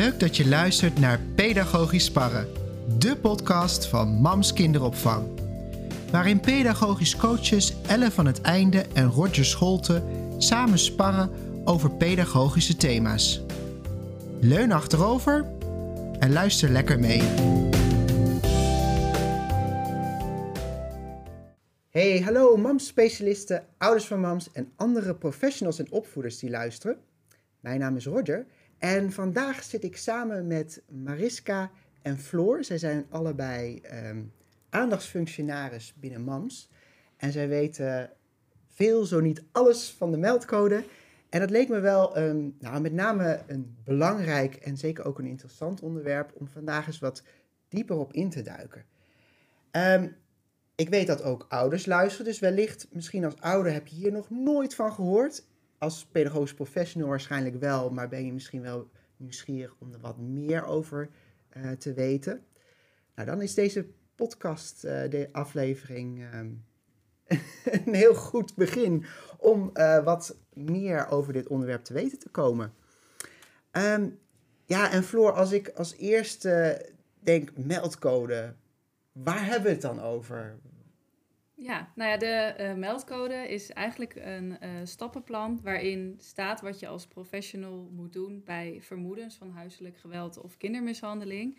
Leuk dat je luistert naar Pedagogisch Sparren, de podcast van Mams Kinderopvang. Waarin pedagogisch coaches Elle van het Einde en Roger Scholte samen sparren over pedagogische thema's. Leun achterover en luister lekker mee. Hey, hallo mams-specialisten, ouders van mams en andere professionals en opvoeders die luisteren. Mijn naam is Roger en vandaag zit ik samen met Mariska en Floor. Zij zijn allebei ehm, aandachtsfunctionaris binnen MAMS. En zij weten veel, zo niet alles van de meldcode. En dat leek me wel ehm, nou, met name een belangrijk en zeker ook een interessant onderwerp om vandaag eens wat dieper op in te duiken. Ehm, ik weet dat ook ouders luisteren, dus wellicht, misschien als ouder heb je hier nog nooit van gehoord als pedagogisch professional waarschijnlijk wel, maar ben je misschien wel nieuwsgierig om er wat meer over uh, te weten. Nou, dan is deze podcast, uh, de aflevering, um, een heel goed begin om uh, wat meer over dit onderwerp te weten te komen. Um, ja, en Floor, als ik als eerste denk meldcode, waar hebben we het dan over? Ja, nou ja, de uh, meldcode is eigenlijk een uh, stappenplan waarin staat wat je als professional moet doen bij vermoedens van huiselijk geweld of kindermishandeling.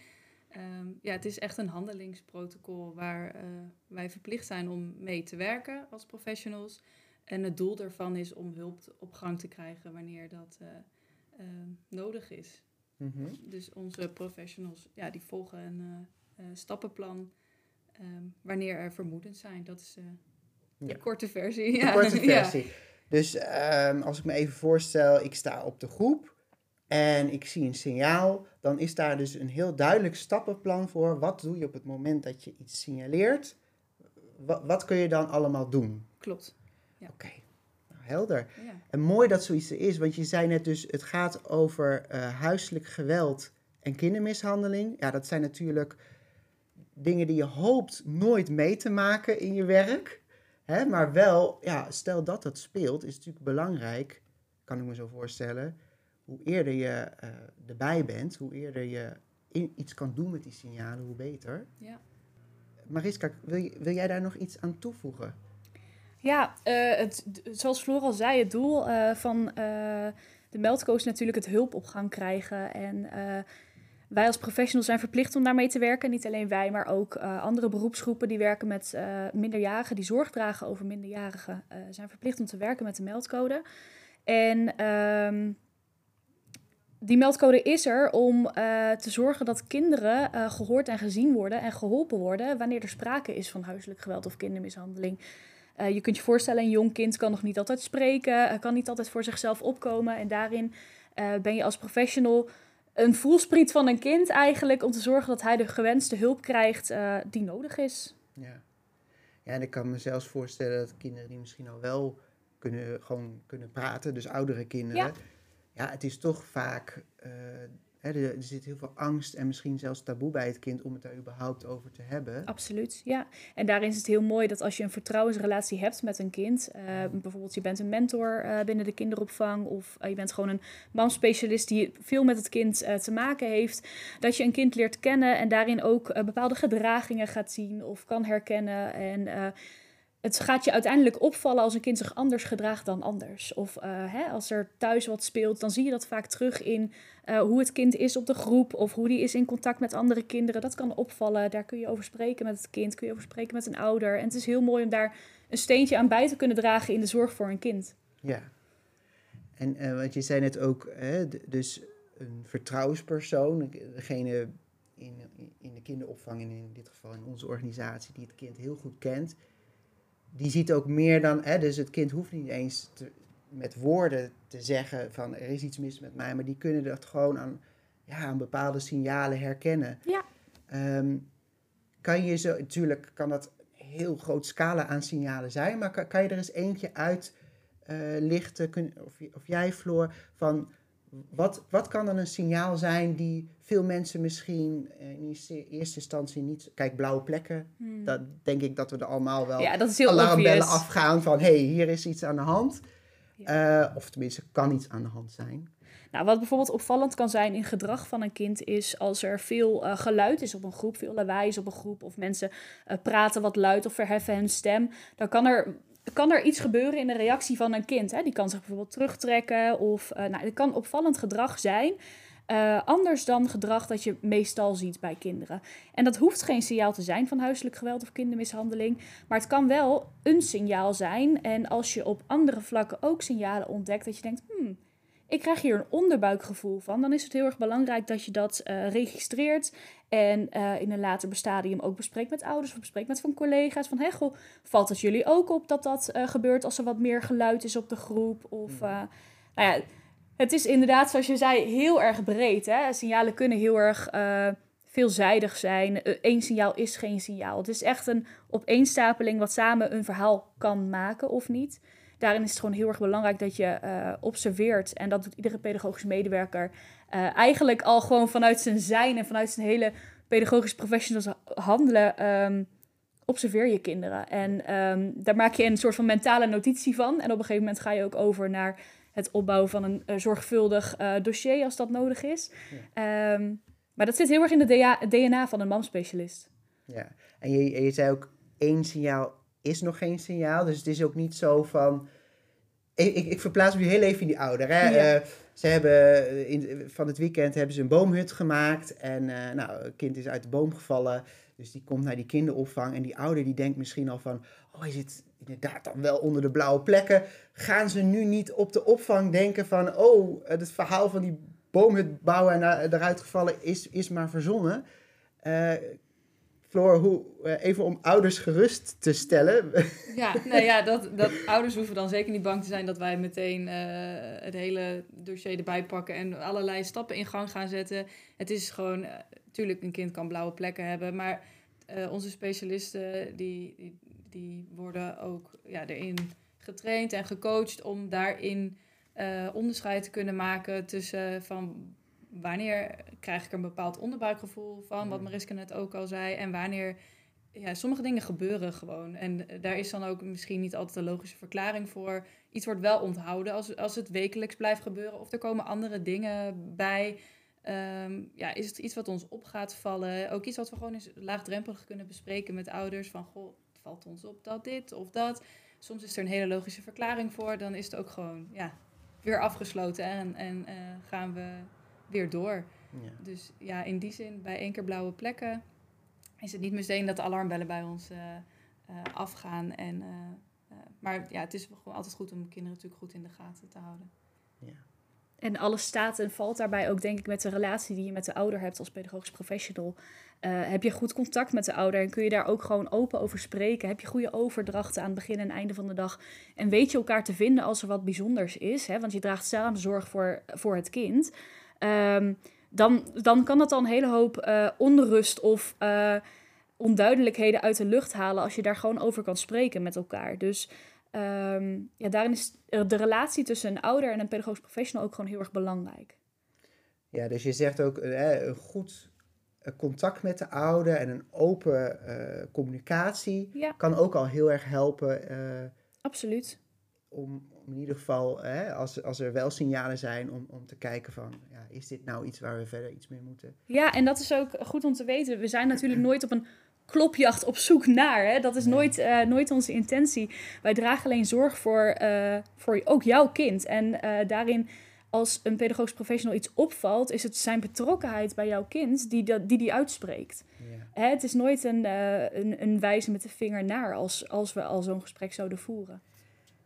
Um, ja, het is echt een handelingsprotocol waar uh, wij verplicht zijn om mee te werken als professionals. En het doel daarvan is om hulp op gang te krijgen wanneer dat nodig is. Mm -hmm. Dus onze professionals, ja, die volgen een stappenplan um, wanneer er vermoedens zijn. Dat is uh, de ja. korte versie. Ja. De korte versie. ja. Dus um, als ik me even voorstel, ik sta op de groep en ik zie een signaal, dan is daar dus een heel duidelijk stappenplan voor. Wat doe je op het moment dat je iets signaleert? Wat, wat kun je dan allemaal doen? Klopt. Ja. Oké. Okay. Nou, helder. En mooi dat zoiets er is, want je zei net dus, het gaat over uh, huiselijk geweld en kindermishandeling. Ja, dat zijn natuurlijk dingen die je hoopt nooit mee te maken in je werk. Hè? Maar wel, ja, stel dat dat speelt, is natuurlijk belangrijk, kan ik me zo voorstellen. Hoe eerder je uh, erbij bent, hoe eerder je in, iets kan doen met die signalen, hoe beter. Ja. Mariska, wil, wil jij daar nog iets aan toevoegen? Ja, uh, het, zoals Floor al zei, het doel uh, van de meldcoach is natuurlijk het hulp op gang krijgen en wij als professionals zijn verplicht om daarmee te werken. Niet alleen wij, maar ook uh, andere beroepsgroepen die werken met uh, minderjarigen, die zorg dragen over minderjarigen, uh, zijn verplicht om te werken met de meldcode. En um, die meldcode is er om te zorgen dat kinderen gehoord en gezien worden en geholpen worden wanneer er sprake is van huiselijk geweld of kindermishandeling. je kunt je voorstellen, een jong kind kan nog niet altijd spreken, kan niet altijd voor zichzelf opkomen. En daarin ben je als professional een voelspriet van een kind eigenlijk om te zorgen dat hij de gewenste hulp krijgt uh, die nodig is. Ja. ja, en ik kan me zelfs voorstellen dat kinderen die misschien al wel kunnen, gewoon kunnen praten, dus oudere kinderen, ja, ja het is toch vaak uh, er, zit heel veel angst en misschien zelfs taboe bij het kind om het daar überhaupt over te hebben. Absoluut, ja. En daarin is het heel mooi dat als je een vertrouwensrelatie hebt met een kind, uh, bijvoorbeeld je bent een mentor uh, binnen de kinderopvang of uh, je bent gewoon een mamspecialist die veel met het kind te maken heeft, dat je een kind leert kennen en daarin ook bepaalde gedragingen gaat zien of kan herkennen en het gaat je uiteindelijk opvallen als een kind zich anders gedraagt dan anders. Of uh, hè, als er thuis wat speelt, dan zie je dat vaak terug in uh, hoe het kind is op de groep of hoe die is in contact met andere kinderen. Dat kan opvallen. Daar kun je over spreken met het kind, kun je over spreken met een ouder. En het is heel mooi om daar een steentje aan bij te kunnen dragen in de zorg voor een kind. Ja. En uh, wat je zei net ook, hè, dus een vertrouwenspersoon, degene in, in de kinderopvang en in dit geval in onze organisatie die het kind heel goed kent die ziet ook meer dan, hè, dus het kind hoeft niet eens te, met woorden te zeggen van er is iets mis met mij, maar die kunnen dat gewoon aan, ja, aan bepaalde signalen herkennen. Ja. Um, kan je zo, natuurlijk kan dat heel groot scala aan signalen zijn, maar kan, kan je er eens eentje uit uh, lichten, kun, of, of jij Floor, van wat, wat kan dan een signaal zijn die veel mensen misschien in eerste, instantie niet... Kijk, blauwe plekken, hmm. dat denk ik dat we er allemaal wel ja, dat is heel alarmbellen afgaan van... hé, hey, hier is iets aan de hand. Uh, of tenminste, kan iets aan de hand zijn. Nou, wat bijvoorbeeld opvallend kan zijn in gedrag van een kind is als er veel uh, geluid is op een groep, veel lawaai is op een groep, of mensen uh, praten wat luid of verheffen hun stem, dan kan er, kan er iets gebeuren in de reactie van een kind. Hè? Die kan zich bijvoorbeeld terugtrekken of uh, nou, het kan opvallend gedrag zijn. Uh, anders dan gedrag dat je meestal ziet bij kinderen. En dat hoeft geen signaal te zijn van huiselijk geweld of kindermishandeling, maar het kan wel een signaal zijn. En als je op andere vlakken ook signalen ontdekt dat je denkt, hmm, ik krijg hier een onderbuikgevoel van, dan is het heel erg belangrijk dat je dat uh, registreert en uh, in een later bestadium ook bespreekt met ouders of bespreekt met van collega's. Van, hey, goh, valt het jullie ook op dat dat uh, gebeurt als er wat meer geluid is op de groep? Of, nou ja, het is inderdaad, zoals je zei, heel erg breed. Hè? Signalen kunnen heel erg veelzijdig zijn. Eén signaal is geen signaal. Het is echt een opeenstapeling wat samen een verhaal kan maken of niet daarin is het gewoon heel erg belangrijk dat je uh, observeert. En dat doet iedere pedagogisch medewerker uh, eigenlijk al gewoon vanuit zijn zijn en vanuit zijn hele pedagogisch professionals handelen. Um, observeer je kinderen. En um, daar maak je een soort van mentale notitie van. En op een gegeven moment ga je ook over naar het opbouwen van een uh, zorgvuldig dossier als dat nodig is. Ja. Um, maar dat zit heel erg in de DNA van een mamspecialist. Ja, en je, en je zei ook één signaal is nog geen signaal. Dus het is ook niet zo van. Ik, ik, ik verplaats me heel even in die ouder. Hè? Ja. Uh, ze hebben in, van het weekend hebben ze een boomhut gemaakt. En uh, nou, een kind is uit de boom gevallen. Dus die komt naar die kinderopvang. En die ouder die denkt misschien al van. Oh, hij zit inderdaad dan wel onder de blauwe plekken. Gaan ze nu niet op de opvang denken van. Oh, het verhaal van die boomhut bouwen en eruit gevallen is, is maar verzonnen. Uh, Floor, hoe, uh, even om ouders gerust te stellen. Ja, nou ja, dat, dat ouders hoeven dan zeker niet bang te zijn dat wij meteen uh, het hele dossier erbij pakken en allerlei stappen in gang gaan zetten. Het is gewoon, natuurlijk, uh, een kind kan blauwe plekken hebben, maar onze specialisten die, die, die, worden ook ja, erin getraind en gecoacht om daarin onderscheid te kunnen maken tussen van wanneer krijg ik een bepaald onderbuikgevoel van, wat mm. Mariska net ook al zei, en wanneer ja, sommige dingen gebeuren gewoon. En eh, daar is dan ook misschien niet altijd een logische verklaring voor. Iets wordt wel onthouden als, als het wekelijks blijft gebeuren. Of er komen andere dingen bij. Um, ja, is het iets wat ons op gaat vallen? Ook iets wat we gewoon eens laagdrempelig kunnen bespreken met ouders. Van, goh, het valt ons op dat dit of dat. Soms is er een hele logische verklaring voor. Dan is het ook gewoon, ja, weer afgesloten. En, en uh, gaan we weer door. Ja. Dus ja, in die zin, bij één keer blauwe plekken is het niet meteen dat de alarmbellen bij ons uh, uh, afgaan. En, uh, maar ja, het is gewoon altijd goed om kinderen natuurlijk goed in de gaten te houden. Ja. En alles staat en valt daarbij ook, denk ik, met de relatie die je met de ouder hebt als pedagogisch professional. heb je goed contact met de ouder en kun je daar ook gewoon open over spreken? Heb je goede overdrachten aan het begin en einde van de dag? En weet je elkaar te vinden als er wat bijzonders is? Hè? Want je draagt samen zorg voor, voor het kind. Um, dan, dan kan dat dan een hele hoop uh, onrust of uh, onduidelijkheden uit de lucht halen als je daar gewoon over kan spreken met elkaar. Dus um, ja, daarin is de relatie tussen een ouder en een pedagogisch professional ook gewoon heel erg belangrijk. Ja, dus je zegt ook eh, een goed contact met de ouder en een open uh, communicatie ja. kan ook al heel erg helpen. Absoluut. Om, in ieder geval, hè, als, als er wel signalen zijn, om, om te kijken van, ja, is dit nou iets waar we verder iets mee moeten? Ja, en dat is ook goed om te weten. We zijn natuurlijk nooit op een klopjacht op zoek naar. Hè? Dat is nooit, uh, nooit onze intentie. Wij dragen alleen zorg voor, uh, voor ook jouw kind. En uh, daarin, als een pedagogisch professional iets opvalt, is het zijn betrokkenheid bij jouw kind die dat, die, die uitspreekt. Ja. Hè? Het is nooit een, een, een wijze met de vinger naar als, als we al zo'n gesprek zouden voeren.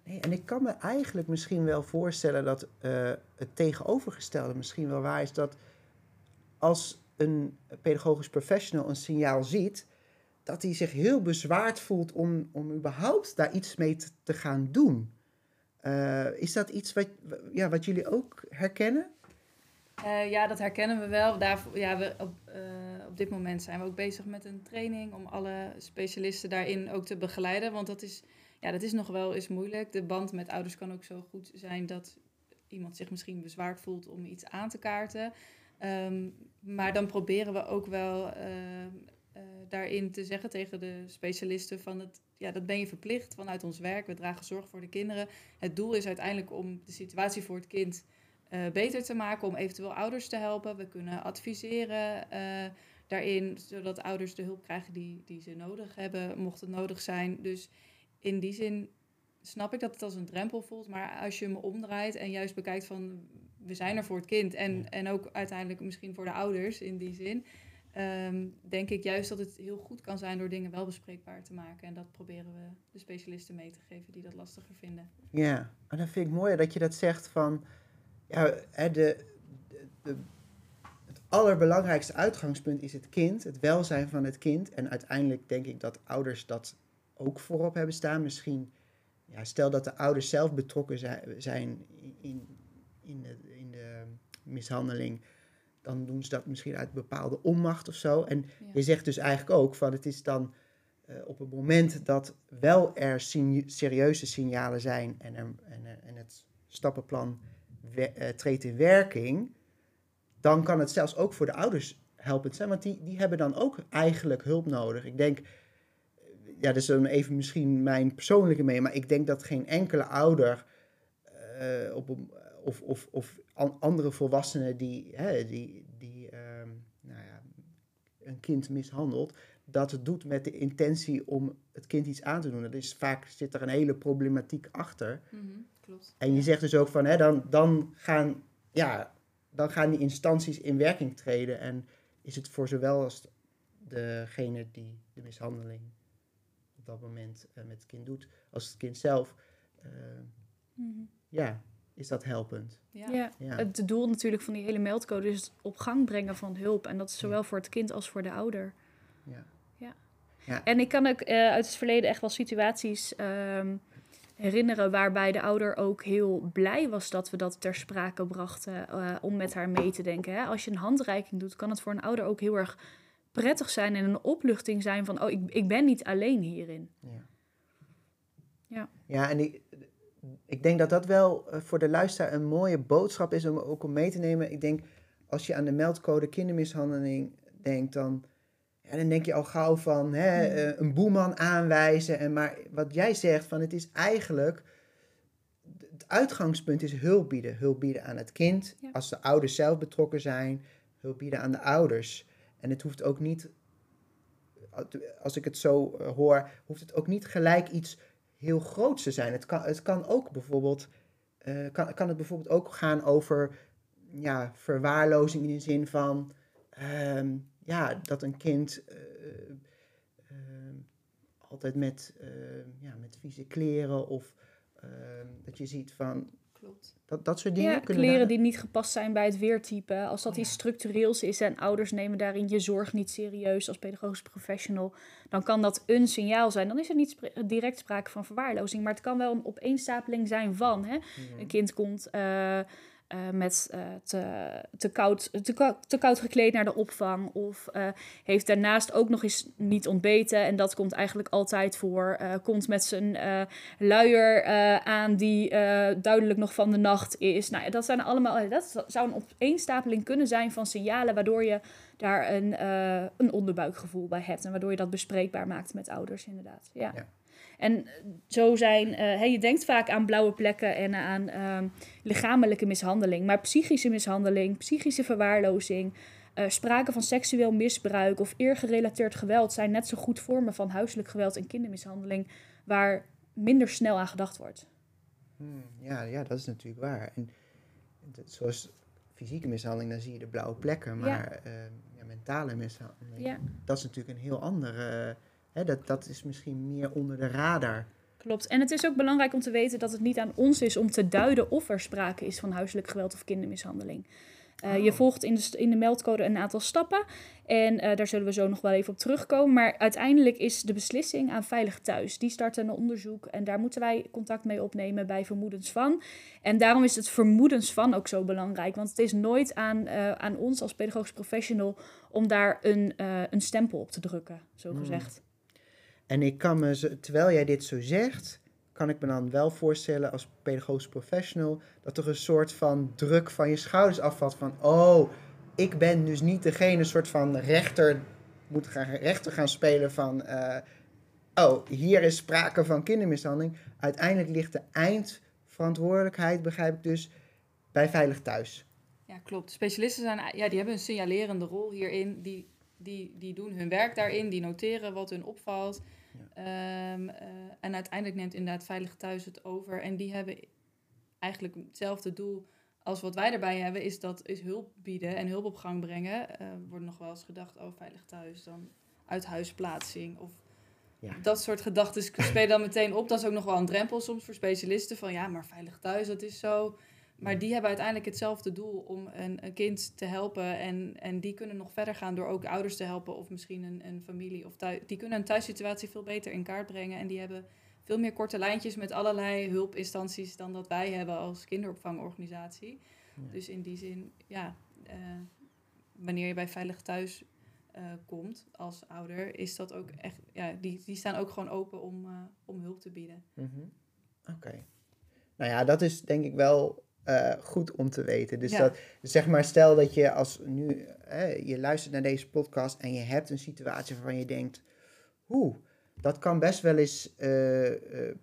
En ik kan me eigenlijk misschien wel voorstellen dat uh, het tegenovergestelde misschien wel waar is. Dat als een pedagogisch professional een signaal ziet, dat hij zich heel bezwaard voelt om, om überhaupt daar iets mee te, gaan doen. Uh, is dat iets wat, ja, wat jullie ook herkennen? Uh, ja, dat herkennen we wel. Daar, ja, we, op, op dit moment zijn we ook bezig met een training om alle specialisten daarin ook te begeleiden. Want dat is ja, dat is nog wel eens moeilijk. De band met ouders kan ook zo goed zijn dat iemand zich misschien bezwaard voelt om iets aan te kaarten. Um, maar dan proberen we ook wel uh, uh, daarin te zeggen tegen de specialisten van het ja, dat ben je verplicht vanuit ons werk. We dragen zorg voor de kinderen. Het doel is uiteindelijk om de situatie voor het kind eh, beter te maken, om eventueel ouders te helpen. We kunnen adviseren daarin, zodat ouders de hulp krijgen die, die ze nodig hebben, mocht het nodig zijn. Dus in die zin snap ik dat het als een drempel voelt. Maar als je me omdraait en juist bekijkt van we zijn er voor het kind en, en ook uiteindelijk misschien voor de ouders in die zin. Um, denk ik juist dat het heel goed kan zijn door dingen wel bespreekbaar te maken. En dat proberen we de specialisten mee te geven die dat lastiger vinden. Ja, en dan vind ik mooi dat je dat zegt van ja, de, de, de, het allerbelangrijkste uitgangspunt is het kind, het welzijn van het kind. En uiteindelijk denk ik dat ouders dat ook voorop hebben staan. Misschien, ja, stel dat de ouders zelf betrokken zijn in, in, de, in de mishandeling, dan doen ze dat misschien uit bepaalde onmacht of zo. En je zegt dus eigenlijk ook van het is dan uh, op het moment dat wel er serieuze signalen zijn en, er, en, en het stappenplan uh, treedt in werking, dan kan het zelfs ook voor de ouders helpend zijn, want die, die hebben dan ook eigenlijk hulp nodig. Ik denk, ja, dat is dan even misschien mijn persoonlijke mening, maar ik denk dat geen enkele ouder uh, op of, of, of andere volwassenen die, hè, die, die uh, nou ja, een kind mishandelt, dat het doet met de intentie om het kind iets aan te doen. Dat is vaak zit er een hele problematiek achter. Mm -hmm, klopt. En je zegt dus ook van, hè, dan, dan, gaan, ja, dan gaan die instanties in werking treden. En is het voor zowel als degene die de mishandeling op dat moment uh, met het kind doet, als het kind zelf, uh, mm -hmm. ja, is dat helpend. Ja. ja. Het doel natuurlijk van die hele meldcode is het op gang brengen van hulp. En dat is zowel voor het kind als voor de ouder. Ja. ja. ja. En ik kan ook uh, uit het verleden echt wel situaties um, herinneren waarbij de ouder ook heel blij was dat we dat ter sprake brachten uh, om met haar mee te denken. Hè? Als je een handreiking doet, kan het voor een ouder ook heel erg prettig zijn en een opluchting zijn van, oh, ik, ik ben niet alleen hierin. Ja. Ja, ja en die, ik denk dat dat wel uh, voor de luisteraar een mooie boodschap is om ook om mee te nemen. Ik denk, als je aan de meldcode kindermishandeling denkt, dan, ja, dan denk je al gauw van hè, uh, een boeman aanwijzen. En maar wat jij zegt, van het is eigenlijk, het uitgangspunt is hulp bieden. Hulp bieden aan het kind, Ja. als de ouders zelf betrokken zijn, hulp bieden aan de ouders. En het hoeft ook niet, als ik het zo uh, hoor, hoeft het ook niet gelijk iets heel groot te zijn. Het kan, het kan ook bijvoorbeeld, uh, kan, kan het bijvoorbeeld ook gaan over ja, verwaarlozing in de zin van um, ja, dat een kind uh, uh, altijd met, ja, met vieze kleren of ehm, dat je ziet van Klopt. Dat, dat soort dingen. Ja, kleren daar... die niet gepast zijn bij het weertype. Als dat oh, iets structureels is en ouders nemen daarin je zorg niet serieus als pedagogisch professional, dan kan dat een signaal zijn. Dan is er niet spra direct sprake van verwaarlozing, maar het kan wel een opeenstapeling zijn van. Hè? Mm. Een kind komt. Uh, uh, met uh, te, te, koud, te, koud gekleed naar de opvang. Of uh, heeft daarnaast ook nog eens niet ontbeten. En dat komt eigenlijk altijd voor. komt met zijn luier aan die duidelijk nog van de nacht is. Nou, dat zijn allemaal. Dat zou een opeenstapeling kunnen zijn van signalen. Waardoor je daar een, een onderbuikgevoel bij hebt. En waardoor je dat bespreekbaar maakt met ouders, inderdaad. Ja. ja. En zo zijn, uh, hey, je denkt vaak aan blauwe plekken en aan uh, lichamelijke mishandeling, maar psychische mishandeling, psychische verwaarlozing, uh, sprake van seksueel misbruik of eergerelateerd geweld zijn net zo goed vormen van huiselijk geweld en kindermishandeling waar minder snel aan gedacht wordt. Hmm, ja, ja, dat is natuurlijk waar. En zoals fysieke mishandeling, dan zie je de blauwe plekken, maar ja. ja mentale mishandeling, ja. dat is natuurlijk een heel andere Hè, dat, dat is misschien meer onder de radar. Klopt. En het is ook belangrijk om te weten dat het niet aan ons is om te duiden of er sprake is van huiselijk geweld of kindermishandeling. Uh, oh. Je volgt in de, in de meldcode een aantal stappen. En uh, daar zullen we zo nog wel even op terugkomen. Maar uiteindelijk is de beslissing aan Veilig Thuis. Die starten een onderzoek en daar moeten wij contact mee opnemen bij vermoedens van. En daarom is het vermoedens van ook zo belangrijk. Want het is nooit aan, uh, aan ons als pedagogisch professional om daar een, een stempel op te drukken, zo gezegd. Hmm. En ik kan me, terwijl jij dit zo zegt, kan ik me dan wel voorstellen als pedagogisch professional dat er een soort van druk van je schouders afvalt van, oh, ik ben dus niet degene soort van rechter, moet gaan, rechter gaan spelen van, uh, oh, hier is sprake van kindermishandeling. Uiteindelijk ligt de eindverantwoordelijkheid, begrijp ik dus, bij Veilig Thuis. Ja, klopt. Specialisten zijn, ja, die hebben een signalerende rol hierin. Die, die, die doen hun werk daarin, die noteren wat hun opvalt. Ehm, eh, en uiteindelijk neemt inderdaad Veilig Thuis het over. En die hebben eigenlijk hetzelfde doel als wat wij erbij hebben, is dat is hulp bieden en hulp op gang brengen. Uh, wordt nog wel eens gedacht, oh, Veilig Thuis, dan uithuisplaatsing of ja. dat soort gedachten spelen dan meteen op. Dat is ook nog wel een drempel soms voor specialisten van ja, maar Veilig Thuis, dat is zo maar die hebben uiteindelijk hetzelfde doel om een, een, kind te helpen. En, en die kunnen nog verder gaan door ook ouders te helpen of misschien een, een familie. Of thuis, die kunnen een thuissituatie veel beter in kaart brengen. En die hebben veel meer korte lijntjes met allerlei hulpinstanties dan dat wij hebben als kinderopvangorganisatie. Dus in die zin, ja, uh, wanneer je bij Veilig Thuis uh, komt als ouder, is dat ook echt, ja, die, die staan ook gewoon open om, uh, om hulp te bieden. Mm -hmm. Oké. Nou ja, dat is denk ik wel uh, goed om te weten. Dus dat, zeg maar, stel dat je als nu, je luistert naar deze podcast en je hebt een situatie waarvan je denkt, hoe, dat kan best wel eens uh, uh,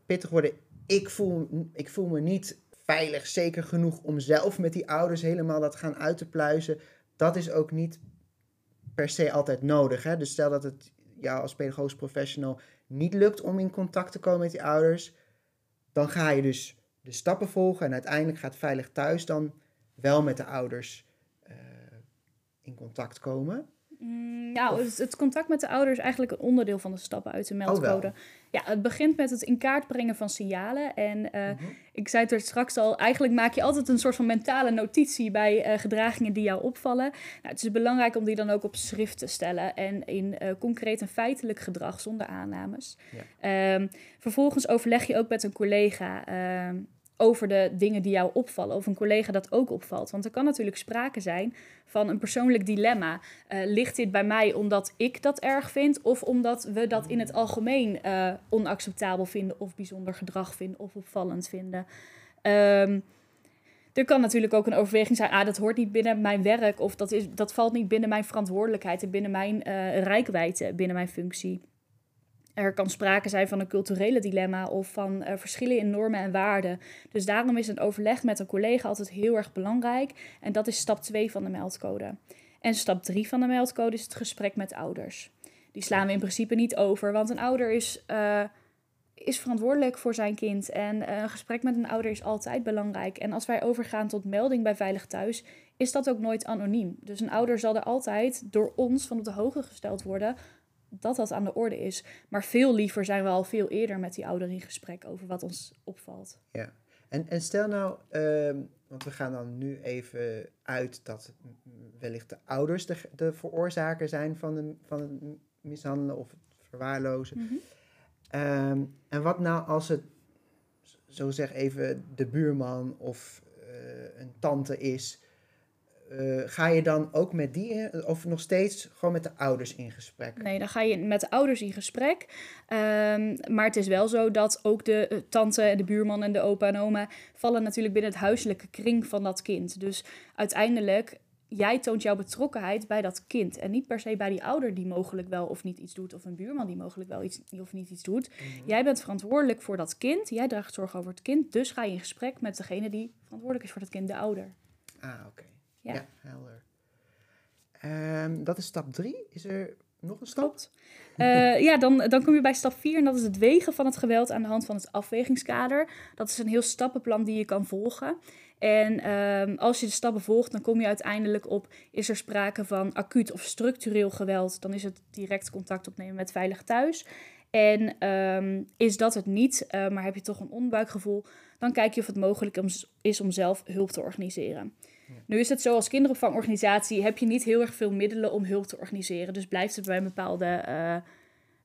pittig worden. Ik voel, ik voel me niet veilig, zeker genoeg om zelf met die ouders helemaal dat gaan uit te pluizen. Dat is ook niet per se altijd nodig. Hè? Dus stel dat het jou als pedagogisch professional niet lukt om in contact te komen met die ouders, dan ga je dus de stappen volgen en uiteindelijk gaat Veilig Thuis dan wel met de ouders uh, in contact komen. Mm, ja, het, contact met de ouders is eigenlijk een onderdeel van de stappen uit de meldcode. Oh, ja, het begint met het in kaart brengen van signalen. En uh, ik zei het er straks al, eigenlijk maak je altijd een soort van mentale notitie bij uh, gedragingen die jou opvallen. Nou, het is belangrijk om die dan ook op schrift te stellen en in uh, concreet en feitelijk gedrag zonder aannames. Ja. Um, vervolgens overleg je ook met een collega ehm, over de dingen die jou opvallen. Of een collega dat ook opvalt. Want er kan natuurlijk sprake zijn van een persoonlijk dilemma. Uh, ligt dit bij mij omdat ik dat erg vind? Of omdat we dat in het algemeen uh, onacceptabel vinden of bijzonder gedrag vinden of opvallend vinden? Um, er kan natuurlijk ook een overweging zijn, ah, dat hoort niet binnen mijn werk of dat, is, dat valt niet binnen mijn verantwoordelijkheid en binnen mijn uh, rijkwijde, binnen mijn functie. Er kan sprake zijn van een culturele dilemma of van uh, verschillen in normen en waarden. Dus daarom is een overleg met een collega altijd heel erg belangrijk. En dat is stap 2 van de meldcode. En stap 3 van de meldcode is het gesprek met ouders. Die slaan we in principe niet over, want een ouder is, uh, is verantwoordelijk voor zijn kind. En uh, een gesprek met een ouder is altijd belangrijk. En als wij overgaan tot melding bij Veilig Thuis, is dat ook nooit anoniem. Dus een ouder zal er altijd door ons van op de hoogte gesteld worden dat dat aan de orde is. Maar veel liever zijn we al veel eerder met die ouder in gesprek over wat ons opvalt. Ja, en, en stel nou, uh, want we gaan dan nu even uit dat wellicht de ouders de, de veroorzaker zijn van, de, van het mishandelen of het verwaarlozen. Mm -hmm. en wat nou als het, zo zeg even, de buurman of uh, een tante is uh, ga je dan ook met die, of nog steeds gewoon met de ouders in gesprek? Nee, dan ga je met de ouders in gesprek. Um, maar het is wel zo dat ook de uh, tante, de buurman en de opa en oma vallen natuurlijk binnen het huiselijke kring van dat kind. Dus uiteindelijk, jij toont jouw betrokkenheid bij dat kind. En niet per se bij die ouder die mogelijk wel of niet iets doet, of een buurman die mogelijk wel iets of niet iets doet. Mhm. Jij bent verantwoordelijk voor dat kind. Jij draagt zorg over het kind. Dus ga je in gesprek met degene die verantwoordelijk is voor dat kind, de ouder. Ah, oké. Ja, helder. Um, dat is stap drie. Is er nog een stap? Uh, ja, dan, dan kom je bij stap 4 en dat is het wegen van het geweld aan de hand van het afwegingskader. Dat is een heel stappenplan die je kan volgen. En um, als je de stappen volgt, dan kom je uiteindelijk op: is er sprake van acuut of structureel geweld? Dan is het direct contact opnemen met Veilig Thuis. En um, is dat het niet, uh, maar heb je toch een onbuikgevoel, dan kijk je of het mogelijk is om zelf hulp te organiseren. Nu is het zo, als kinderopvangorganisatie heb je niet heel erg veel middelen om hulp te organiseren. Dus blijft het bij een bepaalde uh,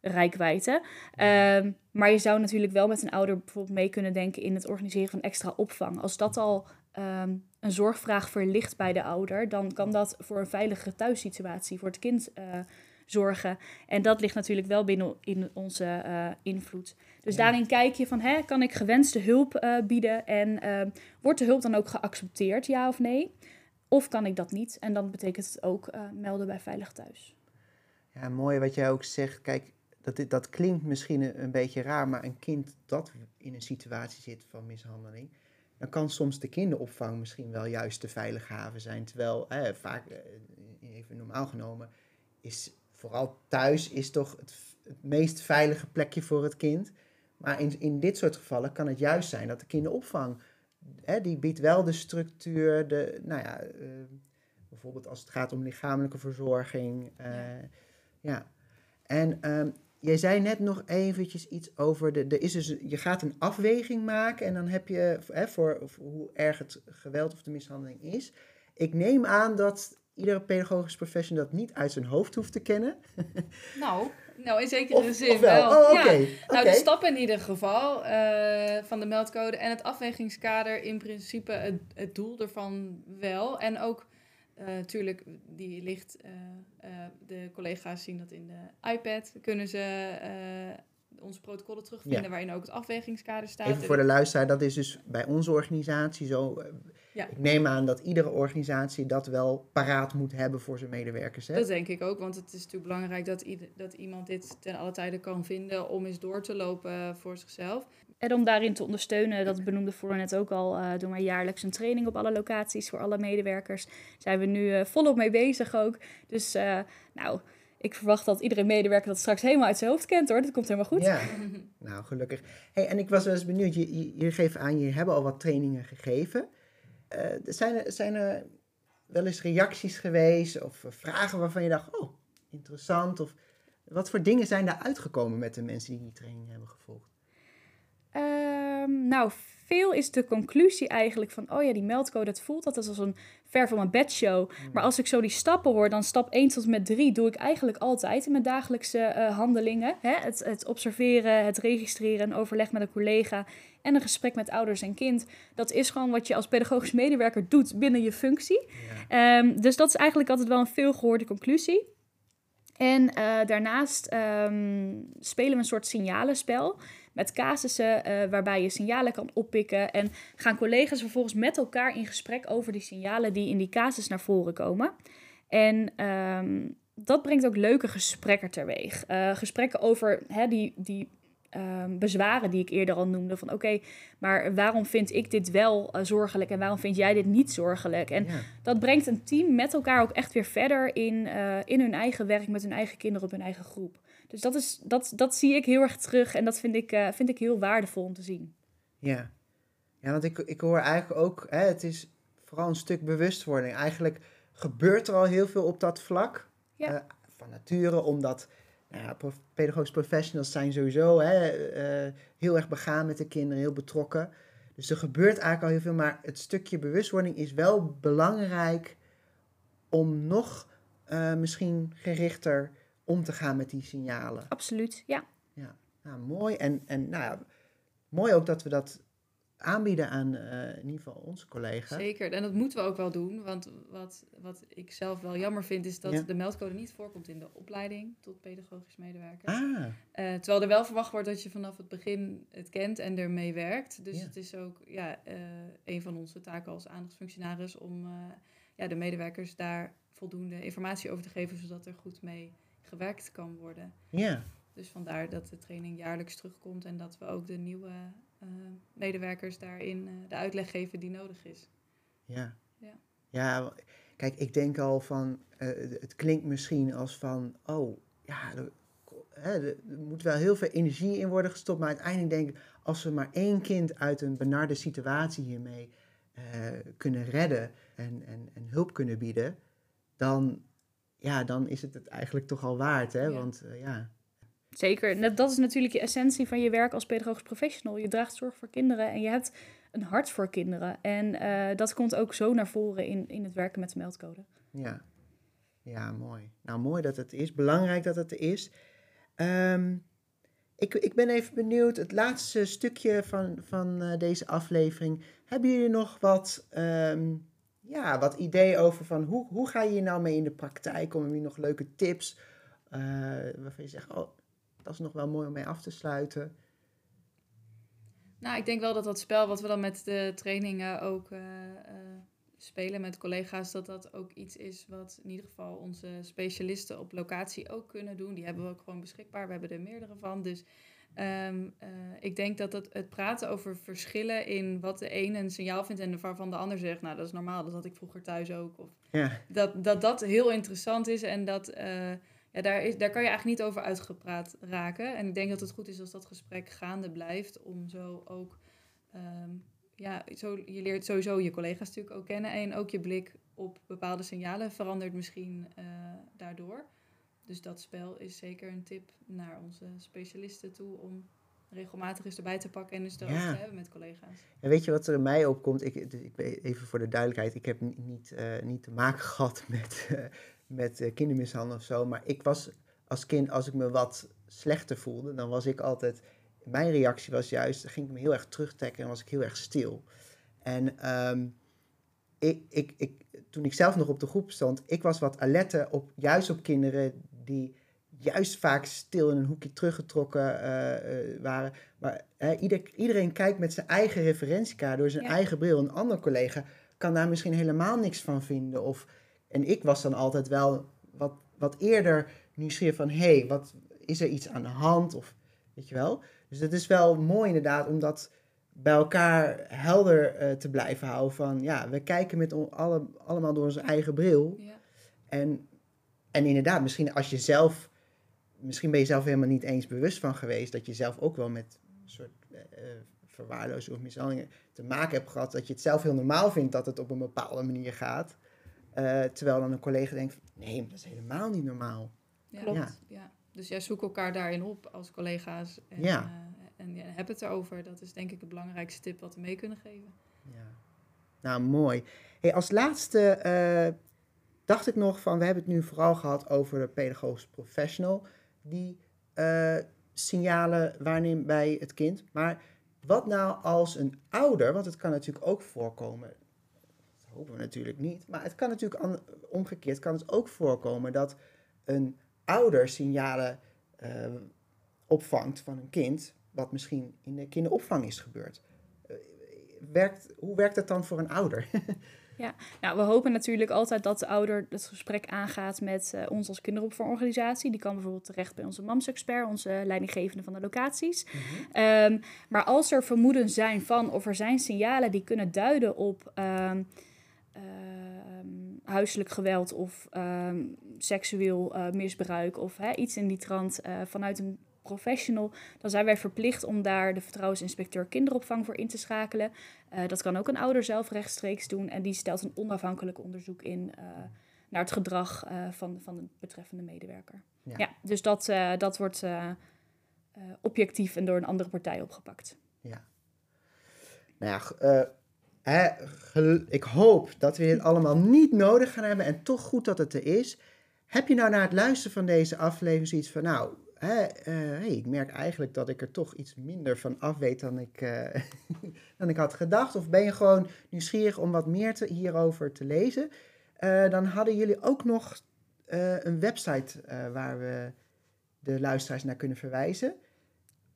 rijkwijde. Ehm, maar je zou natuurlijk wel met een ouder bijvoorbeeld mee kunnen denken in het organiseren van extra opvang. Als dat al ehm, een zorgvraag verlicht bij de ouder, dan kan dat voor een veiligere thuissituatie voor het kind uh, zorgen. En dat ligt natuurlijk wel binnen in onze uh, invloed. Dus daarin kijk je van, hè, kan ik gewenste hulp uh, bieden en uh, wordt de hulp dan ook geaccepteerd, ja of nee? Of kan ik dat niet? En dan betekent het ook melden bij Veilig Thuis. Ja, mooi wat jij ook zegt. Kijk, dat, dat klinkt misschien een, een beetje raar, maar een kind dat in een situatie zit van mishandeling, dan kan soms de kinderopvang misschien wel juist de veilige haven zijn. Terwijl eh, vaak, eh, even normaal genomen, is vooral thuis is toch het, het meest veilige plekje voor het kind. Maar in, in dit soort gevallen kan het juist zijn dat de kinderopvang, hè, die biedt wel de structuur, de, nou ja, uh, bijvoorbeeld als het gaat om lichamelijke verzorging. Uh, ja. ja. En um, jij zei net nog eventjes iets over, de, de is dus, je gaat een afweging maken en dan heb je, hè, voor, voor hoe erg het geweld of de mishandeling is. Ik neem aan dat iedere pedagogisch professional dat niet uit zijn hoofd hoeft te kennen. Nou, nou in zekere Of- zin of wel? wel. Oh, Ja. oké, Nou, de stappen in ieder geval eh, van de meldcode en het afwegingskader in principe het, het doel ervan wel. En ook natuurlijk, die ligt, eh, eh, de collega's zien dat in de iPad, kunnen ze eh, onze protocollen terugvinden Ja. waarin ook het afwegingskader staat. Even voor de luisteraar, dat is dus bij onze organisatie zo. Eh, Ja. Ik neem aan dat iedere organisatie dat wel paraat moet hebben voor zijn medewerkers. Hè? Dat denk ik ook, want het is natuurlijk belangrijk dat, ieder- dat iemand dit ten alle tijde kan vinden om eens door te lopen voor zichzelf. En om daarin te ondersteunen, dat benoemde Floor net ook al, eh doen wij jaarlijks een training op alle locaties voor alle medewerkers. Zijn we nu eh, volop mee bezig ook. Dus eh, nou, ik verwacht dat iedere medewerker dat straks helemaal uit zijn hoofd kent hoor. Dat komt helemaal goed. Ja, nou gelukkig. Hey, en ik was wel eens benieuwd, je, je, je geeft aan, je hebben al wat trainingen gegeven. Eh, zijn, er, zijn er wel eens reacties geweest of eh, vragen waarvan je dacht, oh, interessant? Of wat voor dingen zijn daar uitgekomen met de mensen die die training hebben gevolgd? Ehm, nou, veel is de conclusie eigenlijk van, oh ja, die meldcode, dat voelt altijd als een ver van mijn bedshow. Maar als ik zo die stappen hoor, dan stap 1 tot met 3 doe ik eigenlijk altijd in mijn dagelijkse eh, handelingen. Hè? Het, het observeren, het registreren, een overleg met een collega en een gesprek met ouders en kind. Dat is gewoon wat je als pedagogisch medewerker doet binnen je functie. Ja. Ehm, dus dat is eigenlijk altijd wel een veelgehoorde conclusie. En eh, daarnaast ehm, spelen we een soort signalenspel met casussen eh, waarbij je signalen kan oppikken. En gaan collega's vervolgens met elkaar in gesprek over die signalen die in die casus naar voren komen. En ehm, dat brengt ook leuke gesprekken terweeg. Eh, gesprekken over hè, die, die ehm, bezwaren die ik eerder al noemde. Van oké, maar waarom vind ik dit wel eh, zorgelijk en waarom vind jij dit niet zorgelijk? En Ja. dat brengt een team met elkaar ook echt weer verder in, in hun eigen werk met hun eigen kinderen op hun eigen groep. Dus dat, is, dat, dat zie ik heel erg terug en dat vind ik, eh, vind ik heel waardevol om te zien. Ja, ja want ik, ik hoor eigenlijk ook, hè, het is vooral een stuk bewustwording. Eigenlijk gebeurt er al heel veel op dat vlak. Ja. eh, van nature, omdat nou ja, pedagogisch professionals zijn sowieso hè, eh, heel erg begaan met de kinderen, heel betrokken. Dus er gebeurt eigenlijk al heel veel, maar het stukje bewustwording is wel belangrijk om nog misschien gerichter om te gaan met die signalen. Absoluut, ja. Nou, mooi. En, en nou ja, mooi ook dat we dat aanbieden aan eh, in ieder geval onze collega's. Zeker, en dat moeten we ook wel doen. Want wat, wat ik zelf wel jammer vind, is dat Ja. de meldcode niet voorkomt in de opleiding tot pedagogisch medewerker. Ah, Eh, terwijl er wel verwacht wordt dat je vanaf het begin het kent en ermee werkt. Dus Ja. het is ook ja, eh, een van onze taken als aandachtsfunctionaris om eh, ja, de medewerkers daar voldoende informatie over te geven, zodat er goed mee gewerkt kan worden. ja. Dus vandaar dat de training jaarlijks terugkomt en dat we ook de nieuwe eh, medewerkers daarin eh, de uitleg geven die nodig is. Ja. Ja. Ja, kijk, ik denk al van, eh, het klinkt misschien als van, oh, ja, er, er moet wel heel veel energie in worden gestopt. Maar uiteindelijk denk ik, als we maar één kind uit een benarde situatie hiermee kunnen redden en, en, en hulp kunnen bieden, dan, ja, dan is het het eigenlijk toch al waard, hè? Ja. Want eh, ja, Zeker. Dat is natuurlijk je essentie van je werk als pedagogisch professional. Je draagt zorg voor kinderen en je hebt een hart voor kinderen. En eh, dat komt ook zo naar voren in, in het werken met de meldcode. Ja. Ja, mooi. Nou, mooi dat het is. Belangrijk dat het er is. Ehm, ik, ik ben even benieuwd, het laatste stukje van, van eh, deze aflevering. Hebben jullie nog wat, ehm, ja, wat ideeën over van hoe, hoe ga je hier nou mee in de praktijk? Om je nog leuke tips eh, waarvan je zegt, oh, dat is nog wel mooi om mee af te sluiten. Nou, ik denk wel dat dat spel wat we dan met de trainingen ook eh, eh, spelen met collega's, dat dat ook iets is wat in ieder geval onze specialisten op locatie ook kunnen doen. Die hebben we ook gewoon beschikbaar. We hebben er meerdere van. Dus ehm, eh, ik denk dat het, het praten over verschillen in wat de ene een signaal vindt en waarvan de ander zegt, nou dat is normaal, dat had ik vroeger thuis ook. Of Ja, dat, dat dat heel interessant is en dat eh, ja, daar, is, daar kan je eigenlijk niet over uitgepraat raken. En ik denk dat het goed is als dat gesprek gaande blijft, om zo ook, ehm, ja, zo, je leert sowieso je collega's natuurlijk ook kennen en ook je blik op bepaalde signalen verandert misschien eh, daardoor. Dus dat spel is zeker een tip naar onze specialisten toe om regelmatig eens erbij te pakken en eens erover Ja. te hebben met collega's. En weet je wat er in mij opkomt? Ik, dus ik even voor de duidelijkheid, ik heb ni- niet, eh, niet te maken gehad met, eh, met eh, kindermishandeling of zo. Maar ik was als kind, als ik me wat slechter voelde, dan was ik altijd. Mijn reactie was juist, dan ging ik me heel erg terugtrekken en was ik heel erg stil. En ehm, ik, ik, ik, toen ik zelf nog op de groep stond, ik was wat alerter op, juist op kinderen die juist vaak stil in een hoekje teruggetrokken eh, eh, waren. Maar ieder, iedereen kijkt met zijn eigen referentiekaart, door zijn Ja. eigen bril. Een ander collega kan daar misschien helemaal niks van vinden. Of, en ik was dan altijd wel wat, wat eerder nieuwsgierig van... hé, hey, wat is er iets aan de hand? Of, weet je wel? Dus het is wel mooi inderdaad om dat bij elkaar helder eh, te blijven houden. Van ja, we kijken met alle, allemaal door onze eigen bril. Ja. En, en inderdaad, misschien als je zelf, misschien ben je zelf helemaal niet eens bewust van geweest dat je zelf ook wel met een soort eh, eh, verwaarlozing of mishandelingen te maken hebt gehad, dat je het zelf heel normaal vindt dat het op een bepaalde manier gaat. Eh, terwijl dan een collega denkt, van, nee, dat is helemaal niet normaal. Ja, Klopt. Ja. ja. Dus jij zoekt elkaar daarin op als collega's. En, Ja. eh, en ja, heb het erover. Dat is denk ik de belangrijkste tip wat we mee kunnen geven. Ja. Nou, mooi. Hey, als laatste eh, dacht ik nog van, we hebben het nu vooral gehad over de pedagogisch professional, die eh, signalen waarneemt bij het kind. Maar wat nou als een ouder, want het kan natuurlijk ook voorkomen, dat hopen we natuurlijk niet, maar het kan natuurlijk omgekeerd, kan het ook voorkomen dat een ouder signalen eh, opvangt van een kind, wat misschien in de kinderopvang is gebeurd. Eh, werkt, hoe werkt dat dan voor een ouder? Nou, we hopen natuurlijk altijd dat de ouder het gesprek aangaat met eh, ons als kinderopvangorganisatie. Die kan bijvoorbeeld terecht bij onze MAMS-expert, onze leidinggevende van de locaties. Ehm, maar als er vermoedens zijn van of er zijn signalen die kunnen duiden op ehm, huiselijk geweld of seksueel eh, misbruik of hè, iets in die trant eh, vanuit een professional, dan zijn wij verplicht om daar de vertrouwensinspecteur kinderopvang voor in te schakelen. Eh, dat kan ook een ouder zelf rechtstreeks doen en die stelt een onafhankelijk onderzoek in eh, naar het gedrag eh, van, van de betreffende medewerker. Ja. Ja, dus dat, dat wordt objectief en door een andere partij opgepakt. Nou ja, hè, gel- ik hoop dat we dit allemaal niet nodig gaan hebben en toch goed dat het er is. Heb je nou na het luisteren van deze aflevering zoiets van, nou, eh, ik merk eigenlijk dat ik er toch iets minder van af weet dan ik, eh, dan ik had gedacht. Of ben je gewoon nieuwsgierig om wat meer te, hierover te lezen? Eh, dan hadden jullie ook nog een website waar we de luisteraars naar kunnen verwijzen.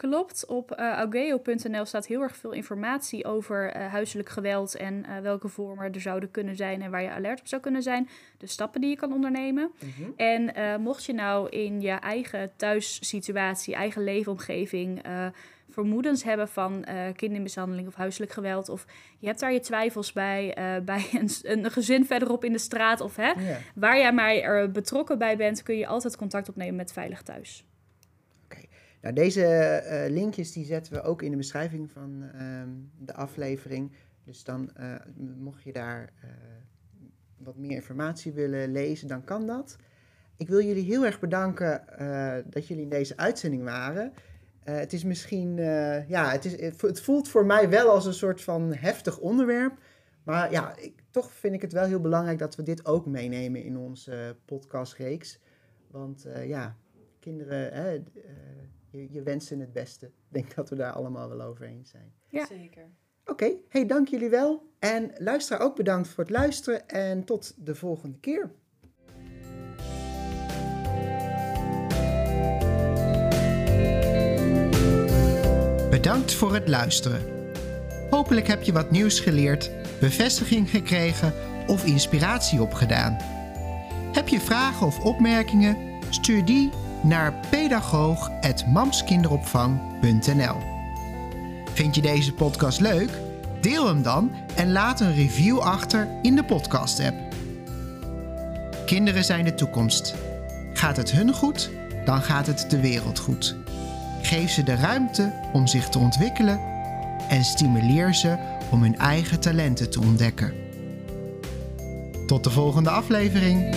Klopt, op eh augeo.nl staat heel erg veel informatie over eh, huiselijk geweld en eh, welke vormen er zouden kunnen zijn en waar je alert op zou kunnen zijn. De stappen die je kan ondernemen. En eh, mocht je nou in je eigen thuissituatie, eigen leefomgeving vermoedens hebben van kindermishandeling of huiselijk geweld, of je hebt daar je twijfels bij, eh, bij een, een gezin verderop in de straat, of hè, waar jij maar er betrokken bij bent, kun je altijd contact opnemen met Veilig Thuis. Nou, deze eh, linkjes die zetten we ook in de beschrijving van ehm, de aflevering. Dus dan, eh, mocht je daar eh, wat meer informatie willen lezen, dan kan dat. Ik wil jullie heel erg bedanken dat jullie in deze uitzending waren. Het is misschien, ja, het, is, het vo- het voelt voor mij wel als een soort van heftig onderwerp. Maar ja, ik, toch vind ik het wel heel belangrijk dat we dit ook meenemen in onze podcastreeks. Want ja, kinderen, hè, je, je wensen het beste. Ik denk dat we daar allemaal wel over eens zijn. Ja. Zeker. Oké, hey, dank jullie wel. En luisteraar ook bedankt voor het luisteren. En tot de volgende keer. Bedankt voor het luisteren. Hopelijk heb je wat nieuws geleerd bevestiging gekregen of inspiratie opgedaan? Heb je vragen of opmerkingen? Stuur die naar pedagoog.mamskinderopvang.nl Vind je deze podcast leuk? Deel hem dan en laat een review achter in de podcast-app. Kinderen zijn de toekomst. Gaat het hun goed, dan gaat het de wereld goed. Geef ze de ruimte om zich te ontwikkelen en stimuleer ze om hun eigen talenten te ontdekken. Tot de volgende aflevering.